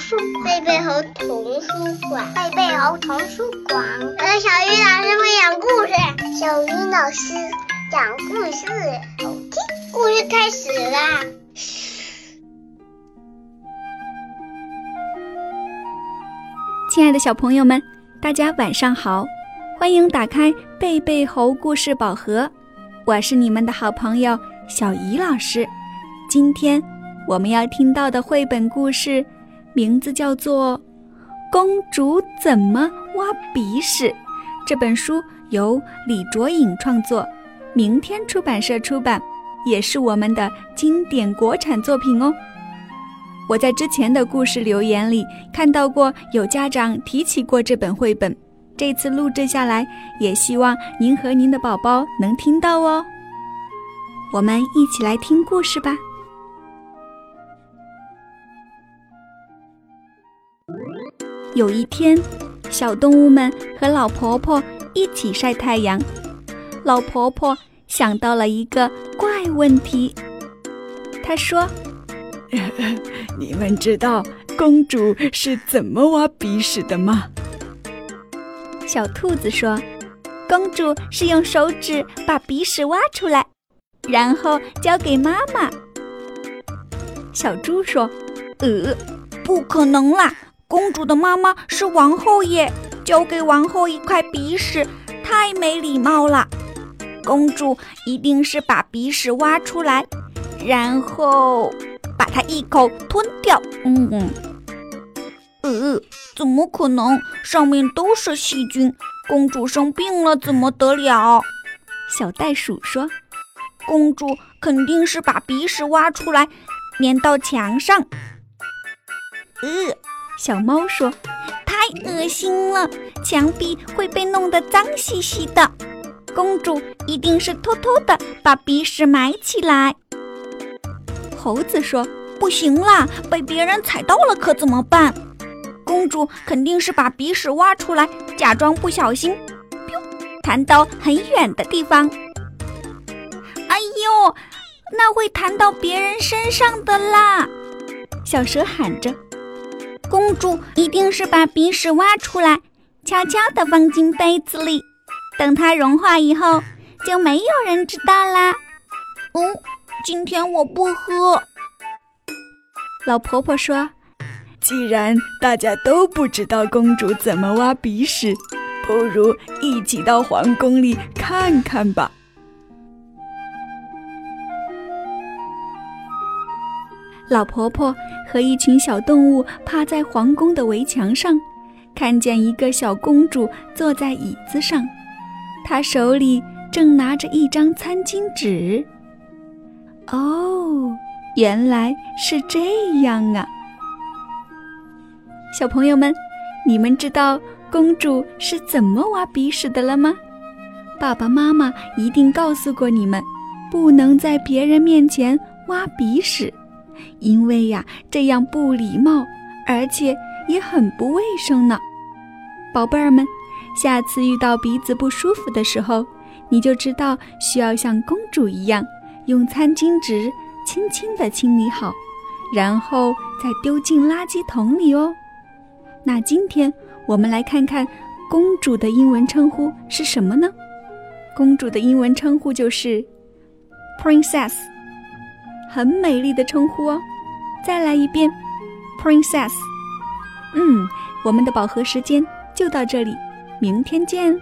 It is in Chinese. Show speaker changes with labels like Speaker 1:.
Speaker 1: 书
Speaker 2: 贝贝猴童书馆，
Speaker 1: 贝贝猴童书馆。
Speaker 2: 呃，小鱼老师会讲故事，
Speaker 1: 小鱼老师讲故事，好听。
Speaker 2: 故事开始啦！
Speaker 3: 亲爱的小朋友们，大家晚上好，欢迎打开贝贝猴故事宝盒，我是你们的好朋友小鱼老师。今天我们要听到的绘本故事。名字叫做《公主怎么挖鼻屎》。这本书由李卓颖创作，明天出版社出版，也是我们的经典国产作品哦。我在之前的故事留言里看到过有家长提起过这本绘本，这次录制下来，也希望您和您的宝宝能听到哦。我们一起来听故事吧。有一天，小动物们和老婆婆一起晒太阳。老婆婆想到了一个怪问题，她说：“
Speaker 4: 你们知道公主是怎么挖鼻屎的吗？”
Speaker 3: 小兔子说：“公主是用手指把鼻屎挖出来，然后交给妈妈。”小猪说：“
Speaker 5: 呃，不可能啦！”公主的妈妈是王后耶，交给王后一块鼻屎，太没礼貌了。公主一定是把鼻屎挖出来，然后把它一口吞掉。嗯嗯，呃，怎么可能？上面都是细菌，公主生病了怎么得了？
Speaker 3: 小袋鼠说：“
Speaker 5: 公主肯定是把鼻屎挖出来，粘到墙上。”呃。
Speaker 3: 小猫说：“
Speaker 5: 太恶心了，墙壁会被弄得脏兮兮的。公主一定是偷偷的把鼻屎埋起来。”
Speaker 3: 猴子说：“
Speaker 5: 不行啦，被别人踩到了可怎么办？公主肯定是把鼻屎挖出来，假装不小心，弹到很远的地方。哎呦，那会弹到别人身上的啦！”
Speaker 3: 小蛇喊着。
Speaker 5: 公主一定是把鼻屎挖出来，悄悄地放进杯子里，等它融化以后，就没有人知道啦。嗯，今天我不喝。
Speaker 3: 老婆婆说：“
Speaker 4: 既然大家都不知道公主怎么挖鼻屎，不如一起到皇宫里看看吧。”
Speaker 3: 老婆婆和一群小动物趴在皇宫的围墙上，看见一个小公主坐在椅子上，她手里正拿着一张餐巾纸。哦，原来是这样啊！小朋友们，你们知道公主是怎么挖鼻屎的了吗？爸爸妈妈一定告诉过你们，不能在别人面前挖鼻屎。因为呀，这样不礼貌，而且也很不卫生呢。宝贝儿们，下次遇到鼻子不舒服的时候，你就知道需要像公主一样，用餐巾纸轻轻地清理好，然后再丢进垃圾桶里哦。那今天我们来看看公主的英文称呼是什么呢？公主的英文称呼就是 princess。很美丽的称呼哦，再来一遍，princess。嗯，我们的饱和时间就到这里，明天见。